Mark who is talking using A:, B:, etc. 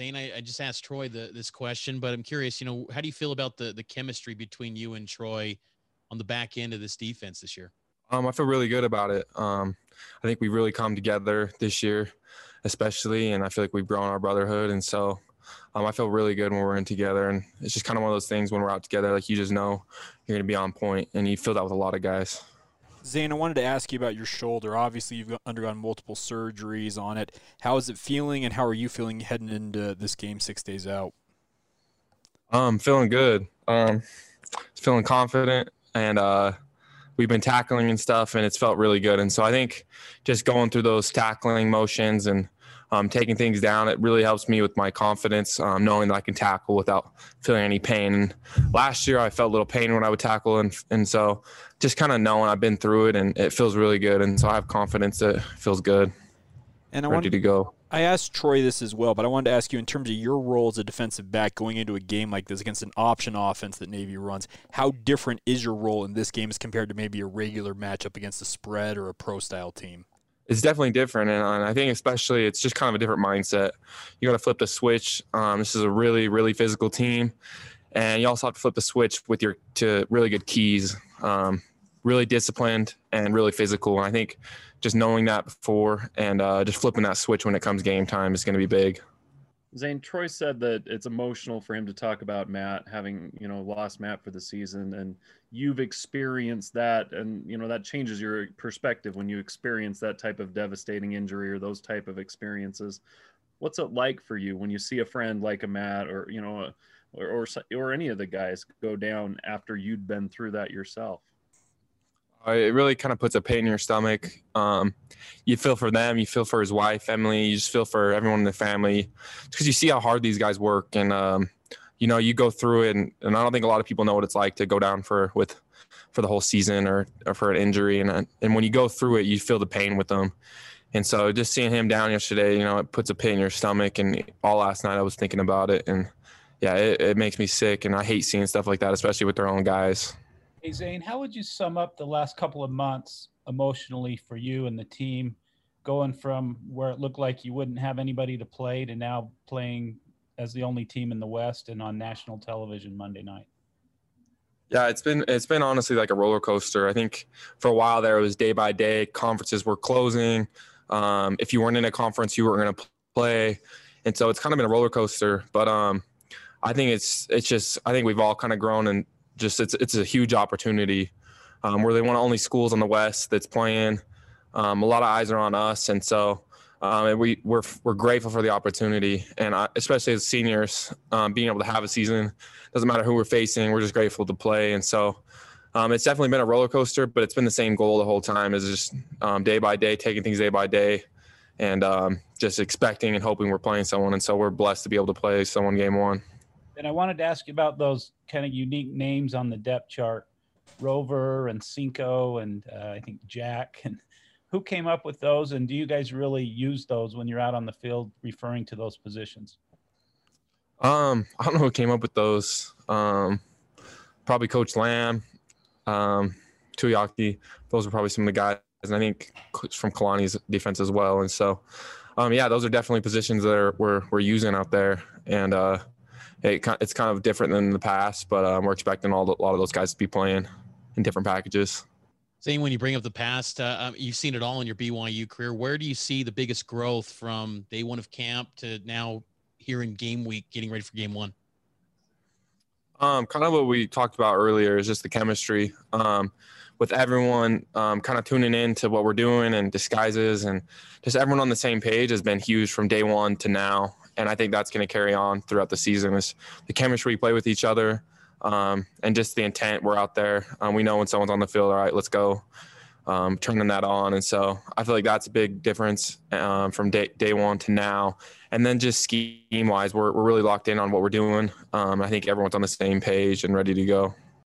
A: Zayne, I, I, just asked Troy the, this question, but I'm curious. You know, how do you feel about the the chemistry between you and Troy on the back end of this defense this year?
B: Um, I feel really good about it. Um, I think we really come together this year, especially, and I feel like we've grown our brotherhood, and so um, I feel really good when we're in together. And it's just kind of one of those things when we're out together, like you just know you're going to be on point, and you feel that with a lot of guys.
C: Zayne, I wanted to ask you about your shoulder. Obviously, you've undergone multiple surgeries on it. How is it feeling, and how are you feeling heading into this game six days out?
B: Um, feeling good. Um, feeling confident, and uh, we've been tackling and stuff, and it's felt really good. And so I think just going through those tackling motions and um, taking things down. It really helps me with my confidence, um, knowing that I can tackle without feeling any pain. And last year, I felt a little pain when I would tackle, and and so just kind of knowing I've been through it, and it feels really good. And so I have confidence that it feels good. And I ready wanted, to go.
C: I asked Troy this as well, but I wanted to ask you in terms of your role as a defensive back going into a game like this against an option offense that Navy runs. How different is your role in this game as compared to maybe a regular matchup against a spread or a pro style team?
B: It's definitely different. And, I think especially it's just kind of a different mindset. You got to flip the switch. Um, this is a really, really physical team. And you also have to flip the switch with your to really good keys, um, really disciplined and really physical. And I think just knowing that before and uh, just flipping that switch when it comes game time is going to be big.
D: Zayne Troy said that it's emotional for him to talk about Matt having, you know, lost Matt for the season and you've experienced that and you know that changes your perspective when you experience that type of devastating injury or those type of experiences. What's it like for you when you see a friend like a Matt or you know or or, or any of the guys go down after you'd been through that yourself?
B: Uh, it really kind of puts a pain in your stomach. Um, you feel for them, you feel for his wife, Emily, you just feel for everyone in the family because you see how hard these guys work. And, um, you know, you go through it, and, and, I don't think a lot of people know what it's like to go down for with for the whole season or, or for an injury. And and when you go through it, you feel the pain with them. And so just seeing him down yesterday, you know, it puts a pit in your stomach. And all last night I was thinking about it, and yeah, it, it makes me sick. And I hate seeing stuff like that, especially with their own guys.
E: Hey, Zayne, how would you sum up the last couple of months emotionally for you and the team, going from where it looked like you wouldn't have anybody to play to now playing as the only team in the West and on national television Monday night?
B: Yeah, it's been it's been honestly like a roller coaster. I think for a while there it was day by day. Conferences were closing. Um, if you weren't in a conference, you weren't going to play, and so it's kind of been a roller coaster. But um, I think it's it's just I think we've all kind of grown and just it's it's a huge opportunity. Um, we're the one of only schools in the West that's playing. Um, a lot of eyes are on us, and so um, and we we're we're grateful for the opportunity, and I, especially as seniors, um, being able to have a season doesn't matter who we're facing. We're just grateful to play, and so um, it's definitely been a roller coaster, but it's been the same goal the whole time: is just um, day by day, taking things day by day, and just expecting and hoping we're playing someone. And so we're blessed to be able to play someone game one.
E: And I wanted to ask you about those kind of unique names on the depth chart, Rover and Cinco, and uh, I think Jack. And who came up with those? And do you guys really use those when you're out on the field, referring to those positions?
B: Um, I don't know who came up with those. Um, probably Coach Lamb, um, Tuiaki. Those are probably some of the guys, and I think from Kalani's defense as well. And so, um, yeah, those are definitely positions that are, we're we're using out there, and uh, it, it's kind of different than the past, but um, we're expecting all the, a lot of those guys to be playing in different packages.
A: Saying when you bring up the past, uh, um, you've seen it all in your BYU career. Where do you see the biggest growth from day one of camp to now here in game week, getting ready for game one?
B: Um, kind of what we talked about earlier is just the chemistry um, with everyone um, kind of tuning in to what we're doing and disguises and just everyone on the same page has been huge from day one to now and I think that's going to carry on throughout the season. Is the chemistry we play with each other, um, and just the intent. We're out there. Um, we know when someone's on the field. All right, let's go. Um, turning that on, and so I feel like that's a big difference um, from day, day one to now. And then just scheme wise, we're we're really locked in on what we're doing. Um, I think everyone's on the same page and ready to go.